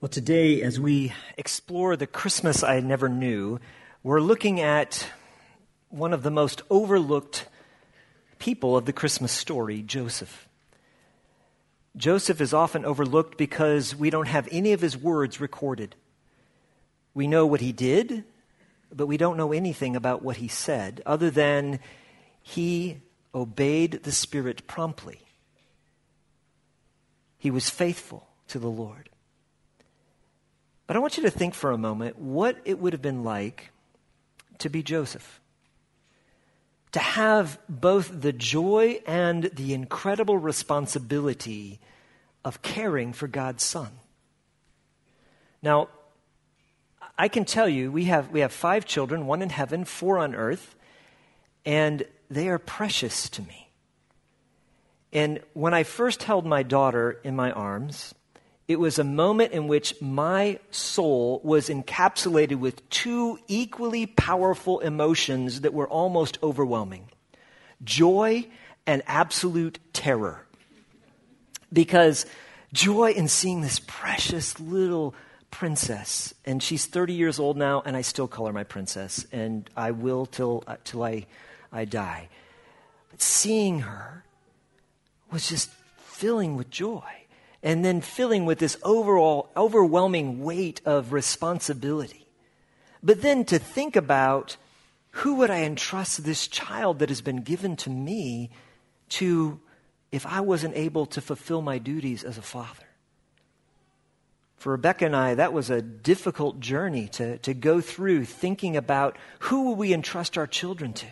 Well, today, as we explore the Christmas I never knew, we're looking at one of the most overlooked people of the Christmas story, Joseph. Joseph is often overlooked because we don't have any of his words recorded. We know what he did, but we don't know anything about what he said, other than he obeyed the Spirit promptly. He was faithful to the Lord. But I want you to think for a moment what it would have been like to be Joseph. To have both the joy and the incredible responsibility of caring for God's Son. Now, I can tell you, we have, we have five children, one in heaven, four on earth, and they are precious to me. And when I first held my daughter in my arms, it was a moment in which my soul was encapsulated with two equally powerful emotions that were almost overwhelming joy and absolute terror. Because joy in seeing this precious little princess, and she's 30 years old now, and I still call her my princess, and I will till, uh, till I, I die. But seeing her was just filling with joy and then filling with this overall overwhelming weight of responsibility. But then to think about who would I entrust this child that has been given to me to if I wasn't able to fulfill my duties as a father? For Rebecca and I, that was a difficult journey to, to go through thinking about who will we entrust our children to?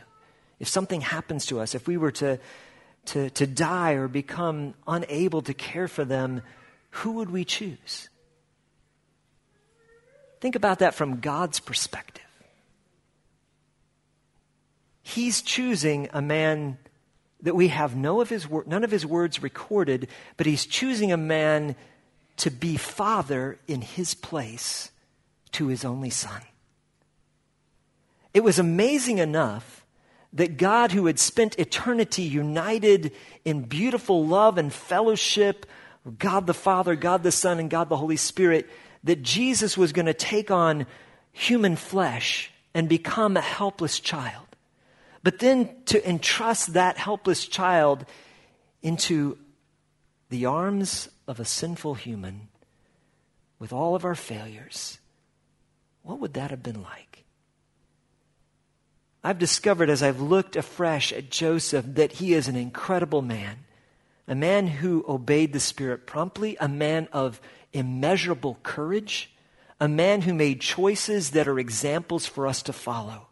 If something happens to us, if we were to to, to die or become unable to care for them, who would we choose? Think about that from God's perspective. He's choosing a man that we have no of his, none of his words recorded, but he's choosing a man to be father in his place to his only son. It was amazing enough that God, who had spent eternity united in beautiful love and fellowship, God the Father, God the Son, and God the Holy Spirit, that Jesus was going to take on human flesh and become a helpless child. But then to entrust that helpless child into the arms of a sinful human with all of our failures, what would that have been like? I've discovered as I've looked afresh at Joseph that he is an incredible man, a man who obeyed the Spirit promptly, a man of immeasurable courage, a man who made choices that are examples for us to follow.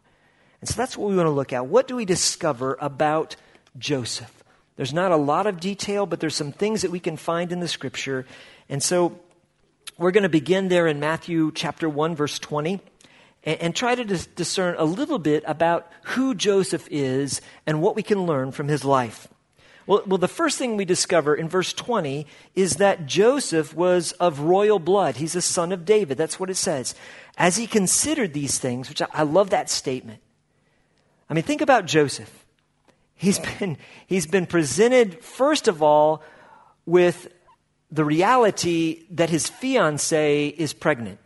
And so that's what we want to look at. What do we discover about Joseph? There's not a lot of detail, but there's some things that we can find in the scripture. And so we're going to begin there in Matthew chapter 1 verse 20 and, and try to dis- discern a little bit about who Joseph is and what we can learn from his life. Well, well, the first thing we discover in verse 20 is that Joseph was of royal blood. He's a son of David. That's what it says. As he considered these things, which I, I love that statement. I mean, think about Joseph. He's been, he's been presented, first of all, with the reality that his fiancee is pregnant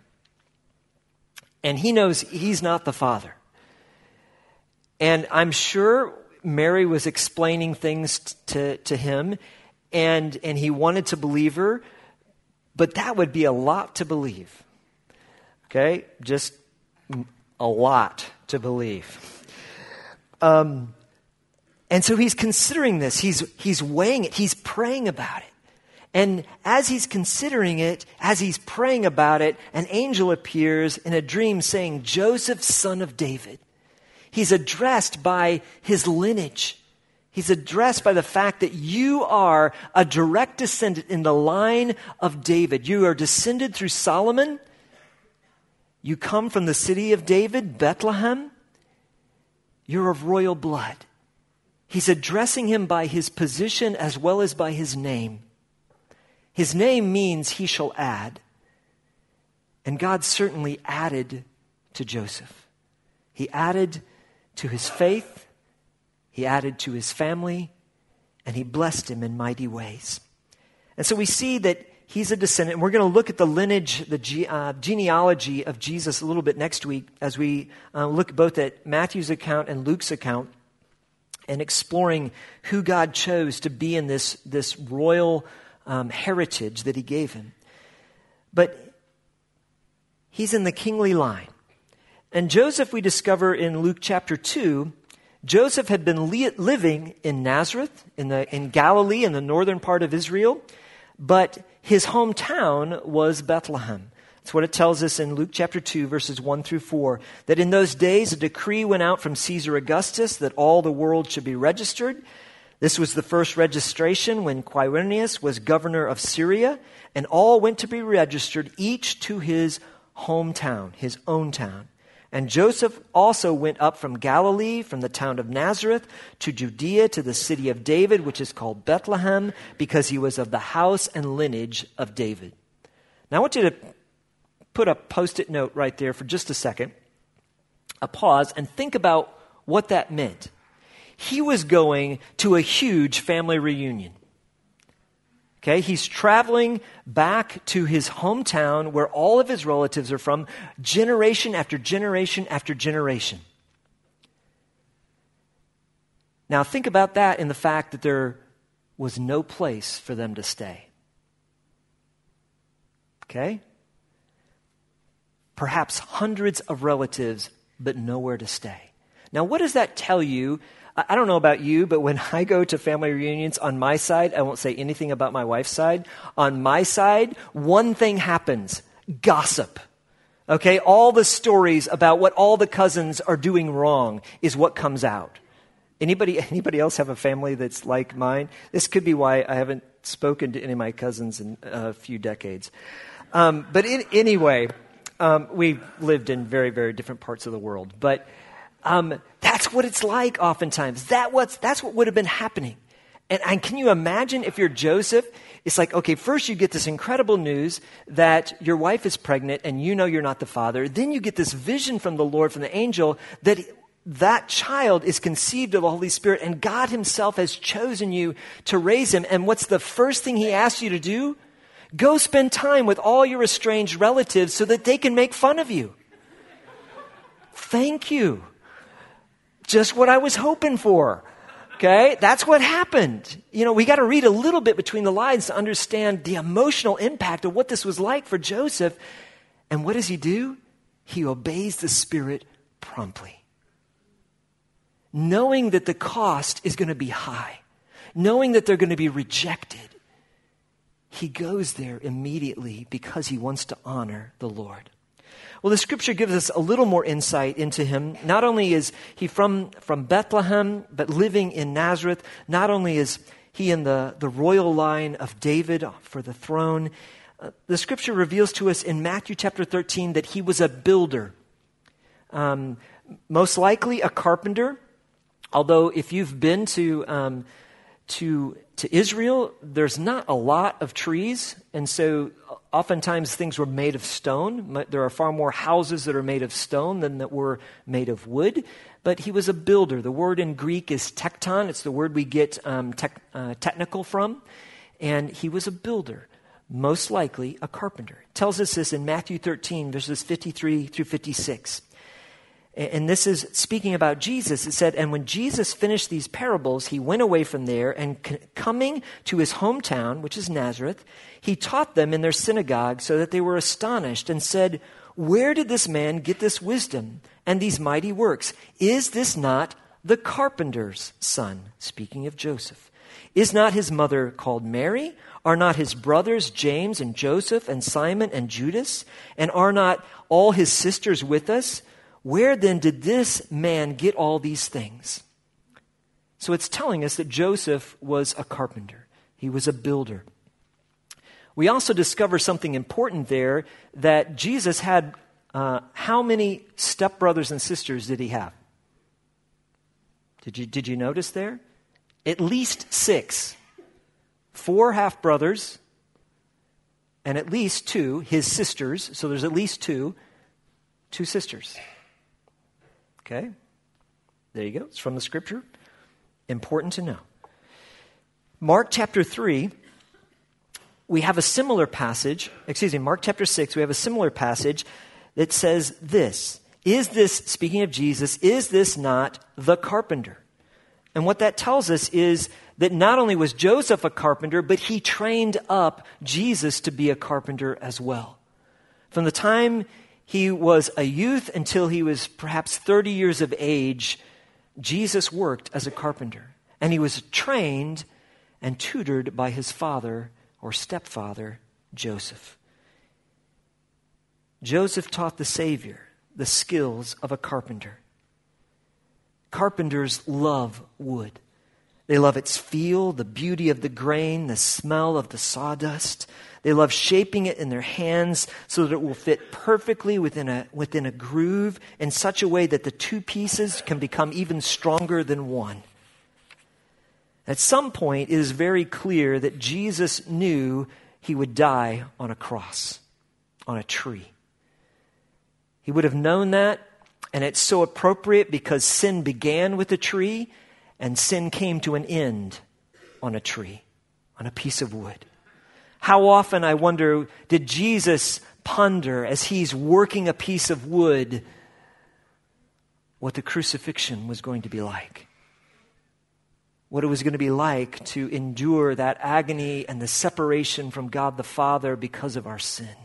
and he knows he's not the father. And I'm sure Mary was explaining things to, to him, and, and he wanted to believe her, but that would be a lot to believe. Okay? Just a lot to believe. Um, and so he's considering this, he's, he's weighing it, he's praying about it. And as he's considering it, as he's praying about it, an angel appears in a dream saying, Joseph, son of David. He's addressed by his lineage. He's addressed by the fact that you are a direct descendant in the line of David. You are descended through Solomon. You come from the city of David, Bethlehem. You're of royal blood. He's addressing him by his position as well as by his name. His name means he shall add. And God certainly added to Joseph. He added to his faith, he added to his family, and he blessed him in mighty ways. And so we see that he's a descendant. We're going to look at the lineage, the uh, genealogy of Jesus a little bit next week as we uh, look both at Matthew's account and Luke's account and exploring who God chose to be in this, this royal um, heritage that he gave him. But he's in the kingly line. And Joseph, we discover in Luke chapter 2, Joseph had been li- living in Nazareth, in, the, in Galilee, in the northern part of Israel, but his hometown was Bethlehem. That's what it tells us in Luke chapter 2, verses 1 through 4. That in those days a decree went out from Caesar Augustus that all the world should be registered. This was the first registration when Quirinius was governor of Syria, and all went to be registered, each to his hometown, his own town. And Joseph also went up from Galilee, from the town of Nazareth, to Judea, to the city of David, which is called Bethlehem, because he was of the house and lineage of David. Now I want you to put a post it note right there for just a second, a pause, and think about what that meant. He was going to a huge family reunion. Okay, he's traveling back to his hometown where all of his relatives are from, generation after generation after generation. Now, think about that in the fact that there was no place for them to stay. Okay? Perhaps hundreds of relatives, but nowhere to stay. Now, what does that tell you I don't know about you, but when I go to family reunions on my side, I won't say anything about my wife's side. On my side, one thing happens gossip. Okay, all the stories about what all the cousins are doing wrong is what comes out. Anybody, anybody else have a family that's like mine? This could be why I haven't spoken to any of my cousins in a few decades. Um, but in, anyway, um, we've lived in very, very different parts of the world. But um, that's what it's like oftentimes. That what's, that's what would have been happening. And, and can you imagine if you're Joseph? It's like, okay, first you get this incredible news that your wife is pregnant and you know you're not the father. Then you get this vision from the Lord, from the angel, that that child is conceived of the Holy Spirit and God Himself has chosen you to raise him. And what's the first thing He asks you to do? Go spend time with all your estranged relatives so that they can make fun of you. Thank you just what I was hoping for. Okay? That's what happened. You know, we got to read a little bit between the lines to understand the emotional impact of what this was like for Joseph. And what does he do? He obeys the Spirit promptly. Knowing that the cost is going to be high, knowing that they're going to be rejected, he goes there immediately because he wants to honor the Lord. Well, the scripture gives us a little more insight into him. Not only is he from, from Bethlehem, but living in Nazareth. Not only is he in the, the royal line of David for the throne, uh, the scripture reveals to us in Matthew chapter 13 that he was a builder. Um, most likely a carpenter. Although, if you've been to, um, to, to Israel, there's not a lot of trees. And so Oftentimes, things were made of stone. There are far more houses that are made of stone than that were made of wood. But he was a builder. The word in Greek is tekton. It's the word we get um, tech, uh, technical from. And he was a builder, most likely a carpenter. It tells us this in Matthew 13, verses 53 through 56. And this is speaking about Jesus. It said, And when Jesus finished these parables, he went away from there, and coming to his hometown, which is Nazareth, he taught them in their synagogue so that they were astonished and said, Where did this man get this wisdom and these mighty works? Is this not the carpenter's son? Speaking of Joseph. Is not his mother called Mary? Are not his brothers James and Joseph and Simon and Judas? And are not all his sisters with us? Where then did this man get all these things? So it's telling us that Joseph was a carpenter, he was a builder. We also discover something important there that Jesus had uh, how many stepbrothers and sisters did he have? Did you, did you notice there? At least six. Four half brothers, and at least two, his sisters. So there's at least two, two sisters. Okay? There you go. It's from the scripture. Important to know. Mark chapter 3 we have a similar passage, excuse me, Mark chapter 6, we have a similar passage that says this Is this, speaking of Jesus, is this not the carpenter? And what that tells us is that not only was Joseph a carpenter, but he trained up Jesus to be a carpenter as well. From the time he was a youth until he was perhaps 30 years of age, Jesus worked as a carpenter. And he was trained and tutored by his father or stepfather, Joseph. Joseph taught the Savior the skills of a carpenter. Carpenters love wood. They love its feel, the beauty of the grain, the smell of the sawdust. They love shaping it in their hands so that it will fit perfectly within a, within a groove in such a way that the two pieces can become even stronger than one. At some point, it is very clear that Jesus knew he would die on a cross, on a tree. He would have known that, and it's so appropriate because sin began with a tree and sin came to an end on a tree, on a piece of wood. How often, I wonder, did Jesus ponder as he's working a piece of wood what the crucifixion was going to be like? What it was going to be like to endure that agony and the separation from God the Father because of our sin.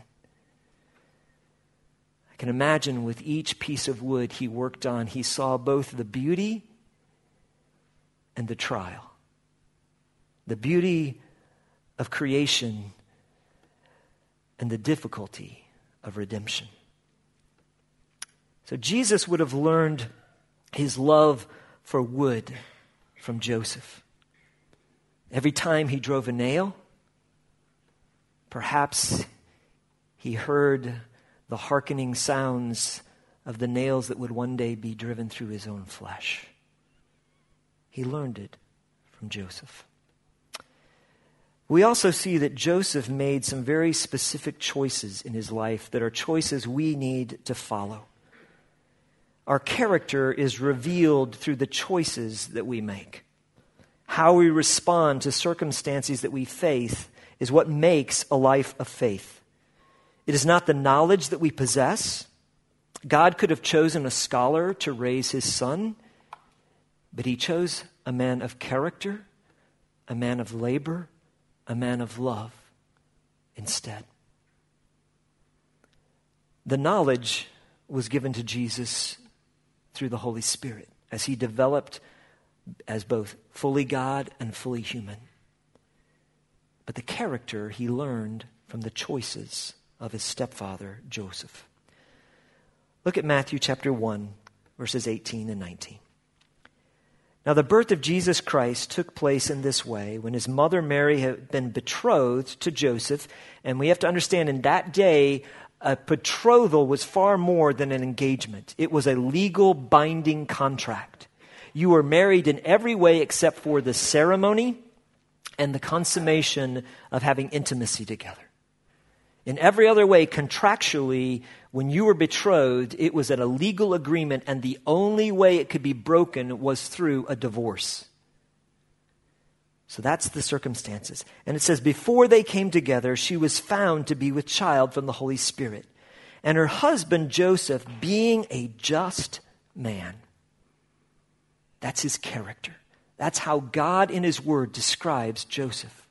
I can imagine with each piece of wood he worked on, he saw both the beauty and the trial. The beauty of creation and the difficulty of redemption. So Jesus would have learned his love for wood from Joseph. Every time he drove a nail, perhaps he heard the hearkening sounds of the nails that would one day be driven through his own flesh. He learned it from Joseph. We also see that Joseph made some very specific choices in his life that are choices we need to follow. Our character is revealed through the choices that we make. How we respond to circumstances that we face is what makes a life of faith. It is not the knowledge that we possess. God could have chosen a scholar to raise his son. But he chose a man of character, a man of labor, a man of love instead. The knowledge was given to Jesus through the Holy Spirit as he developed as both fully God and fully human. But the character he learned from the choices of his stepfather, Joseph. Look at Matthew chapter 1, verses 18 and 19. Now, the birth of Jesus Christ took place in this way when his mother Mary had been betrothed to Joseph. And we have to understand in that day, a betrothal was far more than an engagement, it was a legal binding contract. You were married in every way except for the ceremony and the consummation of having intimacy together. In every other way, contractually, when you were betrothed, it was at a legal agreement, and the only way it could be broken was through a divorce. So that's the circumstances. And it says, Before they came together, she was found to be with child from the Holy Spirit. And her husband, Joseph, being a just man. That's his character. That's how God in his word describes Joseph.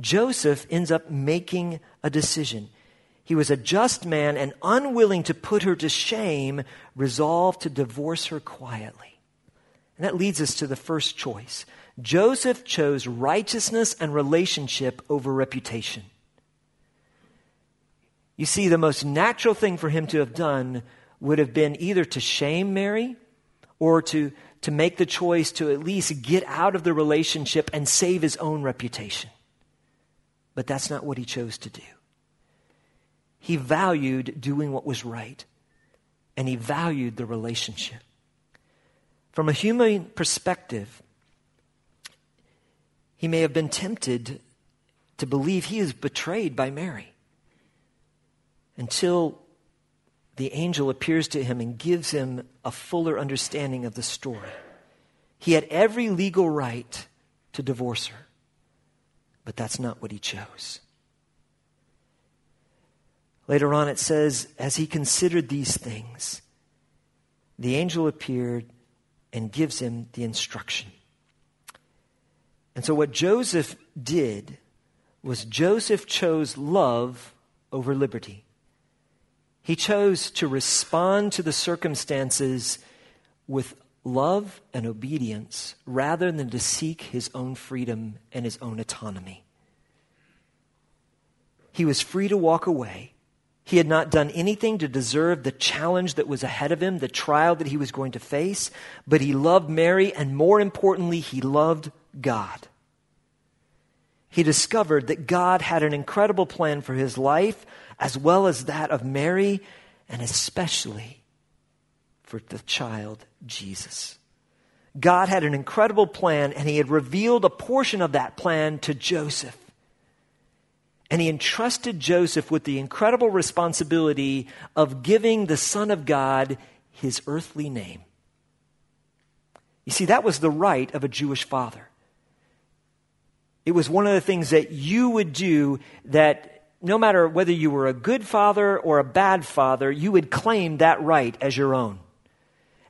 Joseph ends up making a decision. He was a just man and unwilling to put her to shame, resolved to divorce her quietly. And that leads us to the first choice. Joseph chose righteousness and relationship over reputation. You see, the most natural thing for him to have done would have been either to shame Mary or to, to make the choice to at least get out of the relationship and save his own reputation. But that's not what he chose to do. He valued doing what was right, and he valued the relationship. From a human perspective, he may have been tempted to believe he is betrayed by Mary until the angel appears to him and gives him a fuller understanding of the story. He had every legal right to divorce her. But that's not what he chose. Later on, it says, as he considered these things, the angel appeared and gives him the instruction. And so, what Joseph did was Joseph chose love over liberty. He chose to respond to the circumstances with love and obedience rather than to seek his own freedom and his own autonomy. He was free to walk away he had not done anything to deserve the challenge that was ahead of him, the trial that he was going to face, but he loved Mary, and more importantly, he loved God. He discovered that God had an incredible plan for his life, as well as that of Mary, and especially for the child Jesus. God had an incredible plan, and he had revealed a portion of that plan to Joseph. And he entrusted Joseph with the incredible responsibility of giving the Son of God his earthly name. You see, that was the right of a Jewish father. It was one of the things that you would do that no matter whether you were a good father or a bad father, you would claim that right as your own.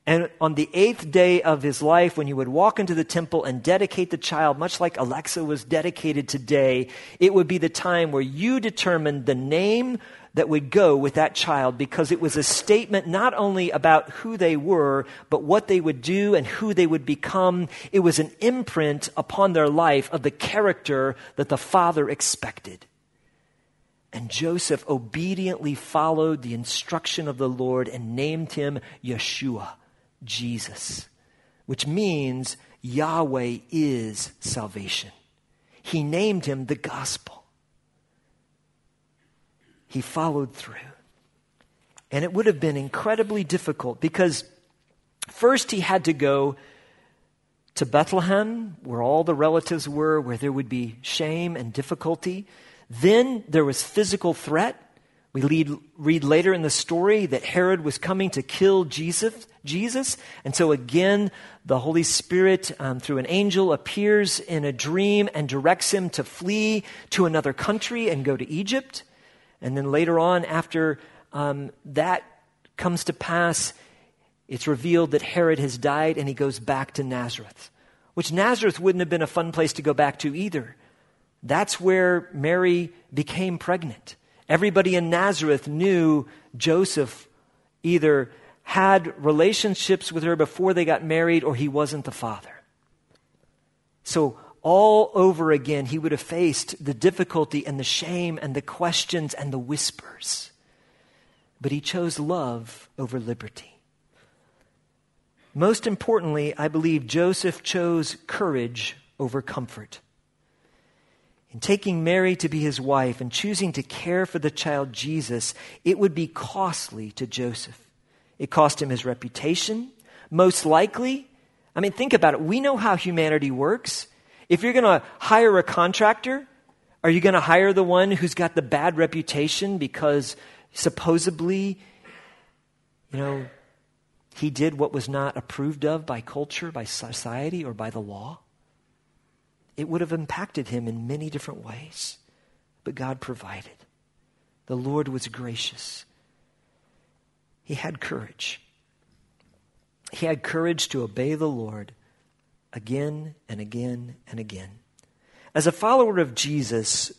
And on the eighth day of his life, when he would walk into the temple and dedicate the child, much like Alexa was dedicated today, it would be the time where you determined the name that would go with that child because it was a statement not only about who they were, but what they would do and who they would become. It was an imprint upon their life of the character that the father expected. And Joseph obediently followed the instruction of the Lord and named him Yeshua Jesus, which means Yahweh is salvation. He named him the gospel. He followed through. And it would have been incredibly difficult because first he had to go to Bethlehem, where all the relatives were, where there would be shame and difficulty. Then there was physical threat. We lead, read later in the story that Herod was coming to kill Jesus, Jesus. And so again, the Holy Spirit, um, through an angel, appears in a dream and directs him to flee to another country and go to Egypt. And then later on, after um, that comes to pass, it's revealed that Herod has died and he goes back to Nazareth, which Nazareth wouldn't have been a fun place to go back to either. That's where Mary became pregnant. Everybody in Nazareth knew Joseph either had relationships with her before they got married or he wasn't the father. So, all over again, he would have faced the difficulty and the shame and the questions and the whispers. But he chose love over liberty. Most importantly, I believe Joseph chose courage over comfort. In taking Mary to be his wife and choosing to care for the child Jesus, it would be costly to Joseph. It cost him his reputation. Most likely, I mean, think about it. We know how humanity works. If you're going to hire a contractor, are you going to hire the one who's got the bad reputation because supposedly, you know, he did what was not approved of by culture, by society, or by the law? It would have impacted him in many different ways. But God provided. The Lord was gracious. He had courage. He had courage to obey the Lord again and again and again. As a follower of Jesus,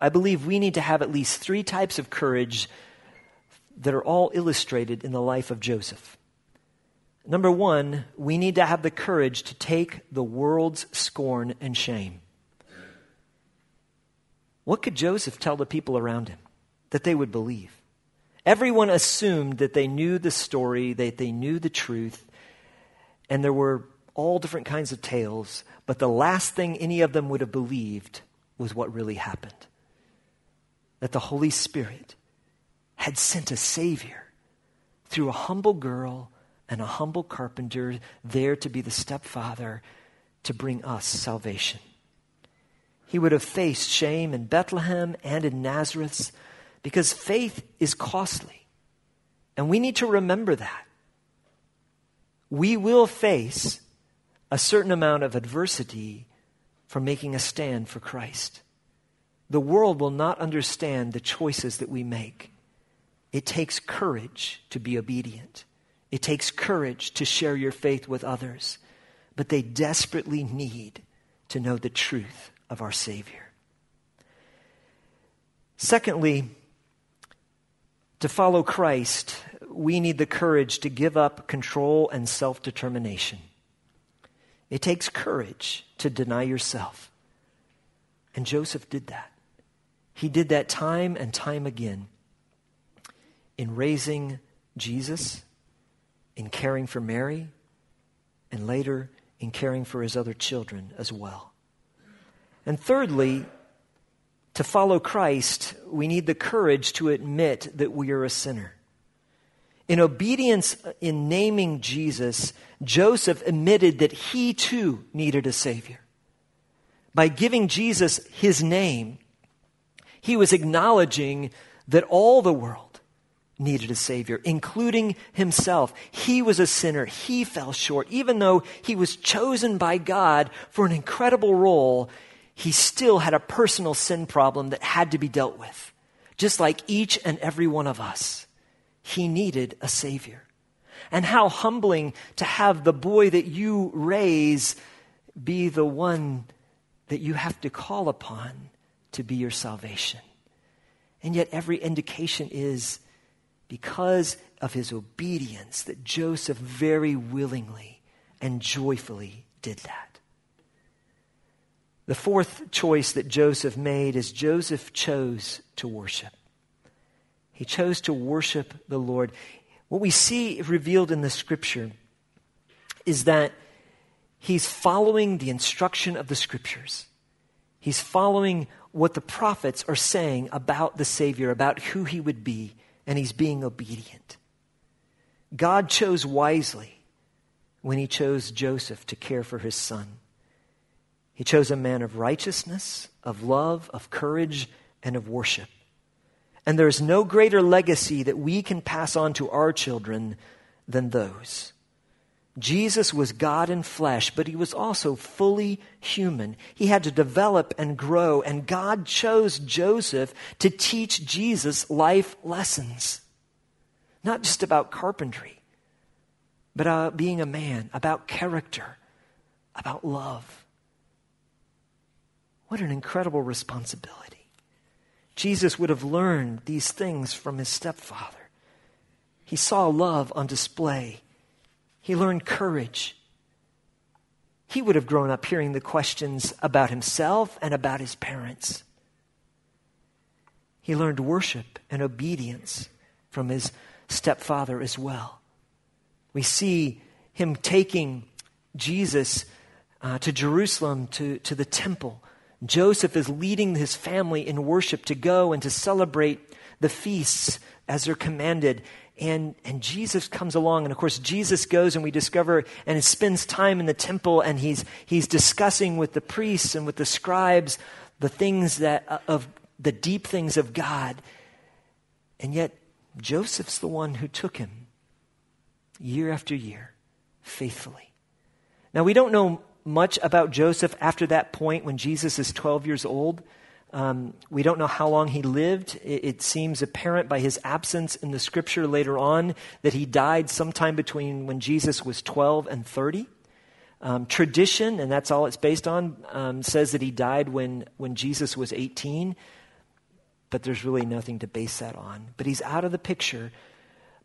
I believe we need to have at least three types of courage that are all illustrated in the life of Joseph. Number one, we need to have the courage to take the world's scorn and shame. What could Joseph tell the people around him that they would believe? Everyone assumed that they knew the story, that they knew the truth, and there were all different kinds of tales, but the last thing any of them would have believed was what really happened that the Holy Spirit had sent a Savior through a humble girl and a humble carpenter there to be the stepfather to bring us salvation. He would have faced shame in Bethlehem and in Nazareth because faith is costly. And we need to remember that. We will face a certain amount of adversity for making a stand for Christ. the world will not understand the choices that we make. It takes courage to be obedient. It takes courage to share your faith with others. But they desperately need to know the truth of our Savior. Secondly, to follow Christ, we need the courage to give up control and self determination. It takes courage to deny yourself. And Joseph did that. He did that time and time again in raising Jesus, in caring for Mary, and later in caring for his other children as well. And thirdly, to follow Christ, we need the courage to admit that we are a sinner. In obedience in naming Jesus, Joseph admitted that he too needed a Savior. By giving Jesus his name, he was acknowledging that all the world needed a Savior, including himself. He was a sinner. He fell short. Even though he was chosen by God for an incredible role, he still had a personal sin problem that had to be dealt with. Just like each and every one of us, he needed a Savior. And how humbling to have the boy that you raise be the one that you have to call upon to be your salvation. And yet, every indication is because of his obedience that Joseph very willingly and joyfully did that. The fourth choice that Joseph made is Joseph chose to worship. He chose to worship the Lord. What we see revealed in the scripture is that he's following the instruction of the scriptures. He's following what the prophets are saying about the Savior, about who he would be, and he's being obedient. God chose wisely when he chose Joseph to care for his son. He chose a man of righteousness, of love, of courage, and of worship. And there is no greater legacy that we can pass on to our children than those. Jesus was God in flesh, but he was also fully human. He had to develop and grow, and God chose Joseph to teach Jesus life lessons. Not just about carpentry, but about being a man, about character, about love. What an incredible responsibility. Jesus would have learned these things from his stepfather. He saw love on display he learned courage. He would have grown up hearing the questions about himself and about his parents. He learned worship and obedience from his stepfather as well. We see him taking Jesus uh, to Jerusalem, to, to the temple. Joseph is leading his family in worship to go and to celebrate the feasts as they're commanded. And, and Jesus comes along, and of course, Jesus goes and we discover and spends time in the temple and he's, he's discussing with the priests and with the scribes the things that, uh, of the deep things of God. And yet, Joseph's the one who took him year after year, faithfully. Now, we don't know much about Joseph after that point when Jesus is 12 years old. Um, we don't know how long he lived. It, it, seems apparent by his absence in the scripture later on that he died sometime between when Jesus was 12 and 30. Um, tradition, and that's all it's based on, um, says that he died when, when Jesus was 18, but there's really nothing to base that on. But he's out of the picture.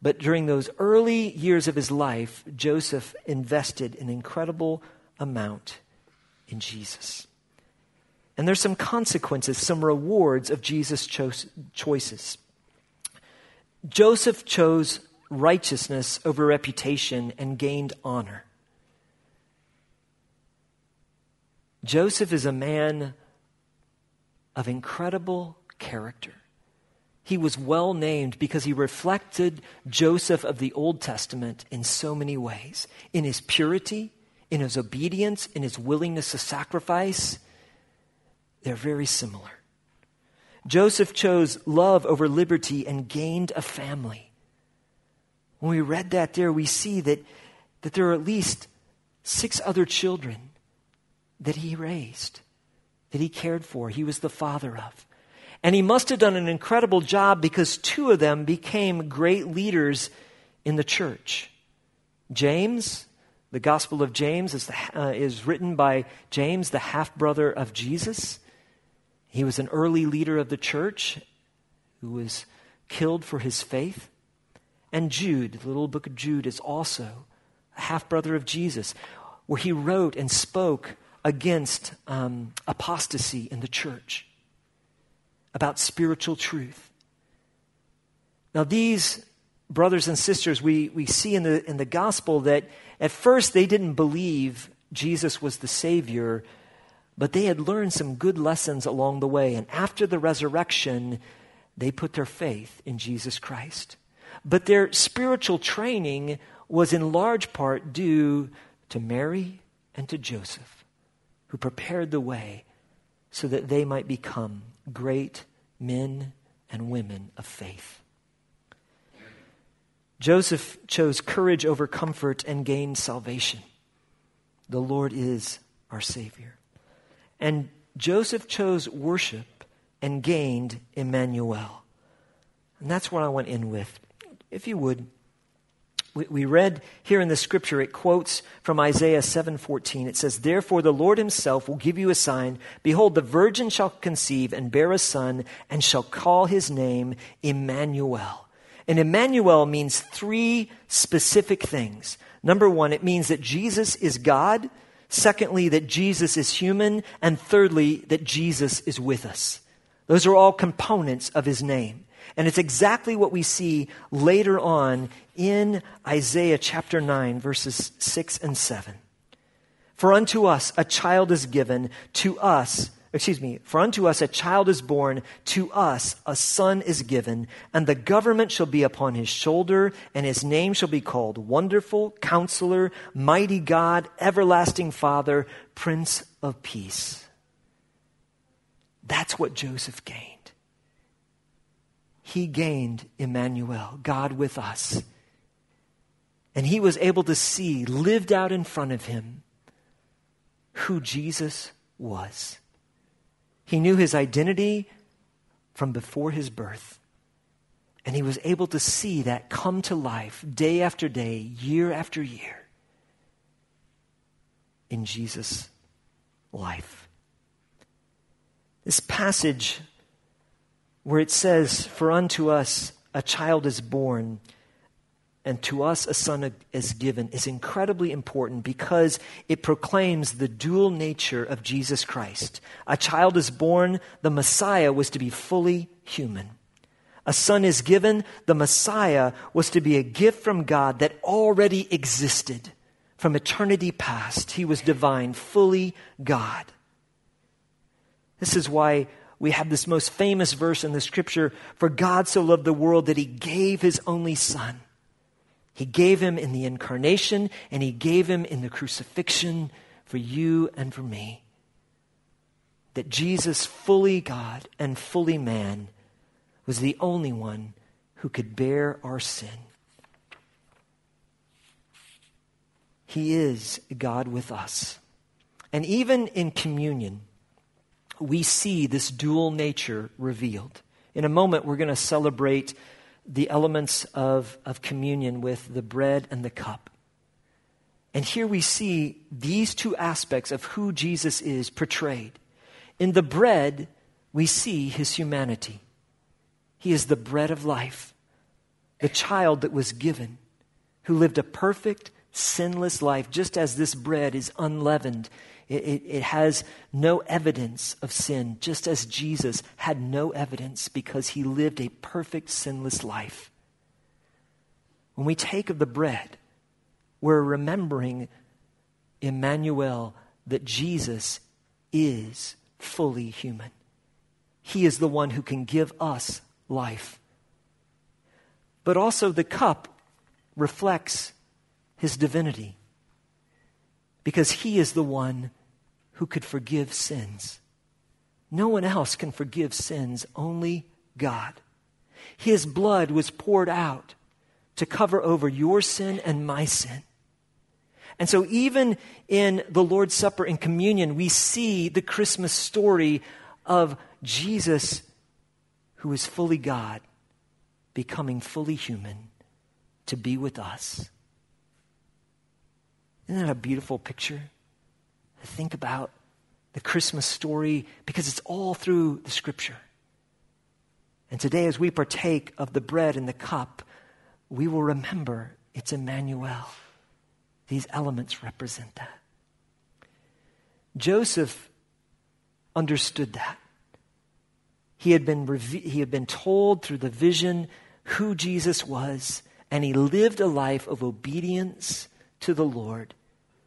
But during those early years of his life, Joseph invested an incredible amount in Jesus. And there's some consequences, some rewards of Jesus' cho- choices. Joseph chose righteousness over reputation and gained honor. Joseph is a man of incredible character. He was well named because he reflected Joseph of the Old Testament in so many ways in his purity, in his obedience, in his willingness to sacrifice, they're very similar. Joseph chose love over liberty and gained a family. When we read that there, we see that, that there are at least six other children that he raised, that he cared for, he was the father of. And he must have done an incredible job because two of them became great leaders in the church. James, the Gospel of James, is, the, uh, is written by James, the half brother of Jesus. He was an early leader of the church who was killed for his faith. And Jude, the little book of Jude, is also a half brother of Jesus, where he wrote and spoke against um, apostasy in the church, about spiritual truth. Now, these brothers and sisters, we, we see in the, in the gospel that at first they didn't believe Jesus was the Savior, but they had learned some good lessons along the way. And after the resurrection, they put their faith in Jesus Christ. But their spiritual training was in large part due to Mary and to Joseph, who prepared the way so that they might become great men and women of faith. Joseph chose courage over comfort and gained salvation. The Lord is our Savior. And Joseph chose worship and gained Emmanuel. And that's what I went in with. If you would, we, we read here in the scripture, it quotes from Isaiah 7:14. It says, Therefore the Lord himself will give you a sign. Behold, the virgin shall conceive and bear a son, and shall call his name Emmanuel. And Emmanuel means three specific things. Number one, it means that Jesus is God. Secondly, that Jesus is human. And thirdly, that Jesus is with us. Those are all components of his name. And it's exactly what we see later on in Isaiah chapter 9, verses 6 and 7. For unto us a child is given, to us excuse me, for unto us a child is born, to us a son is given, and the government shall be upon his shoulder, and his name shall be called Wonderful, Counselor, Mighty God, Everlasting Father, Prince of Peace. That's what Joseph gained. He gained Emmanuel, God with us. And he was able to see, lived out in front of him, who Jesus was. He knew his identity from before his birth. And he was able to see that come to life day after day, year after year in Jesus' life. This passage where it says, For unto us a child is born, and to us a son is given is incredibly important because it proclaims the dual nature of Jesus Christ. A child is born, the Messiah was to be fully human. A son is given, the Messiah was to be a gift from God that already existed from eternity past. He was divine, fully God. This is why we have this most famous verse in the scripture For God so loved the world that he gave his only son he gave him in the incarnation and he gave him in the crucifixion for you and for me. That Jesus, fully God and fully man, was the only one who could bear our sin. He is God with us. And even in communion, we see this dual nature revealed. In a moment, we're going to celebrate the elements of, of communion with the bread and the cup. And here we see these two aspects of who Jesus is portrayed. In the bread, we see his humanity. He is the bread of life, the child that was given, who lived a perfect, sinless life, just as this bread is unleavened it, it, it, has no evidence of sin, just as Jesus had no evidence because he lived a perfect, sinless life. When we take of the bread, we're remembering Emmanuel that Jesus is fully human. He is the one who can give us life. But also, the cup reflects his divinity because he is the one who could forgive sins. No one else can forgive sins, only God. His blood was poured out to cover over your sin and my sin. And so, even in the Lord's Supper and communion, we see the Christmas story of Jesus who is fully God, becoming fully human to be with us. Isn't that a beautiful picture? To think about the Christmas story because it's all through the scripture. And today, as we partake of the bread and the cup, we will remember it's Emmanuel. These elements represent that. Joseph understood that. He had been, he had been told through the vision who Jesus was, and he lived a life of obedience to the Lord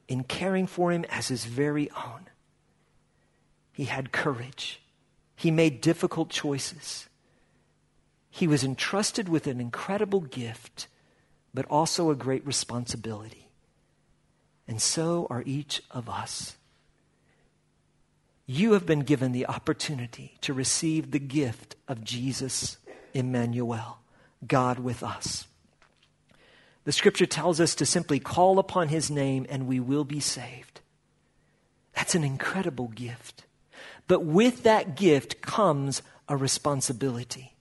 in caring for him as his very own. He had courage. He made difficult choices. He was entrusted with an incredible gift, but also a great responsibility. And so are each of us. You have been given the opportunity to receive the gift of Jesus, Emmanuel, God with us. The scripture tells us to simply call upon his name and we will be saved. That's an incredible gift. But with that gift comes a responsibility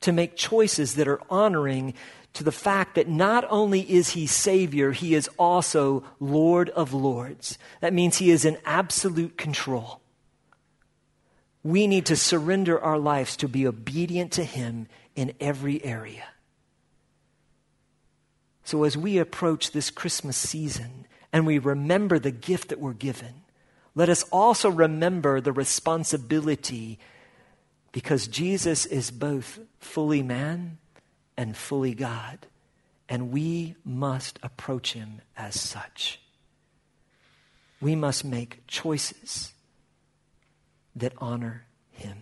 to make choices that are honoring to the fact that not only is he Savior, he is also Lord of Lords. That means he is in absolute control. We need to surrender our lives to be obedient to him in every area. So, as we approach this Christmas season and we remember the gift that we're given, let us also remember the responsibility because Jesus is both fully man and fully God, and we must approach him as such. We must make choices that honor him.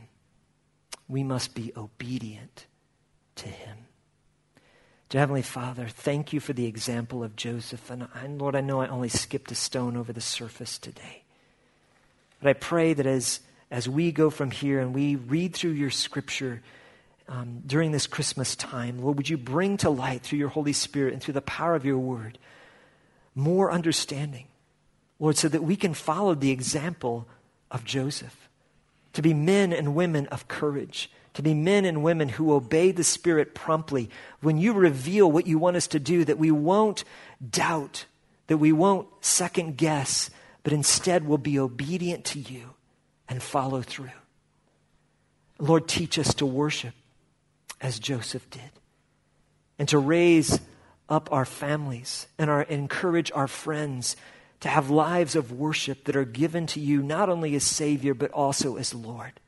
We must be obedient to him. Dear Heavenly Father, thank you for the example of Joseph. And, Lord, I know I only skipped a stone over the surface today. But I pray that as, as we go from here and we read through your scripture um, during this Christmas time, Lord, would you bring to light through your Holy Spirit and through the power of your word more understanding, Lord, so that we can follow the example of Joseph, to be men and women of courage to be men and women who obey the Spirit promptly. When you reveal what you want us to do, that we won't doubt, that we won't second guess, but instead will be obedient to you and follow through. Lord, teach us to worship as Joseph did and to raise up our families and our, encourage our friends to have lives of worship that are given to you not only as Savior, but also as Lord.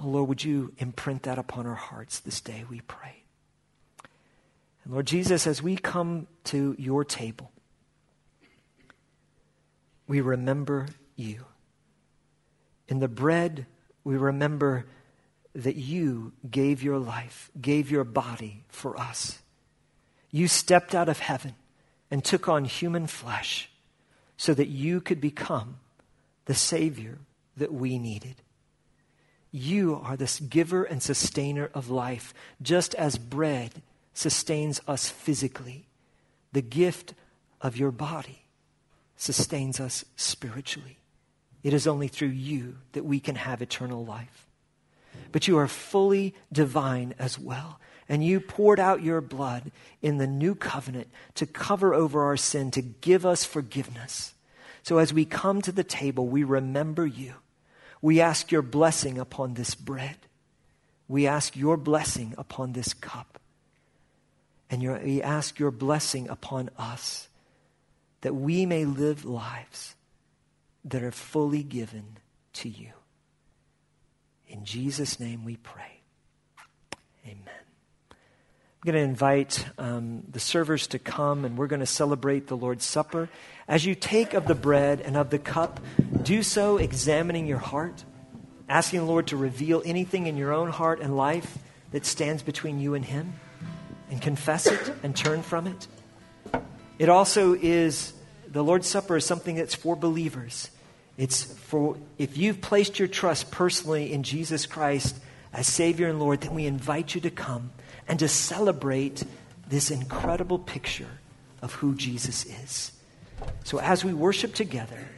Oh, Lord, would you imprint that upon our hearts this day, we pray. And Lord Jesus, as we come to your table, we remember you. In the bread, we remember that you gave your life, gave your body for us. You stepped out of heaven and took on human flesh so that you could become the Savior that we needed. You are this giver and sustainer of life, just as bread sustains us physically. The gift of your body sustains us spiritually. It is only through you that we can have eternal life. But you are fully divine as well. And you poured out your blood in the new covenant to cover over our sin, to give us forgiveness. So as we come to the table, we remember you. We ask your blessing upon this bread. We ask your blessing upon this cup. And your, we ask your blessing upon us that we may live lives that are fully given to you. In Jesus' name we pray. Amen. I'm going to invite um, the servers to come and we're going to celebrate the Lord's Supper. As you take of the bread and of the cup, do so examining your heart, asking the Lord to reveal anything in your own heart and life that stands between you and Him, and confess it and turn from it. It also is, the Lord's Supper is something that's for believers. It's for, if you've placed your trust personally in Jesus Christ as Savior and Lord, then we invite you to come and to celebrate this incredible picture of who Jesus is. So as we worship together,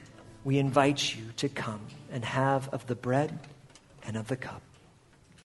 we invite you to come and have of the bread and of the cup.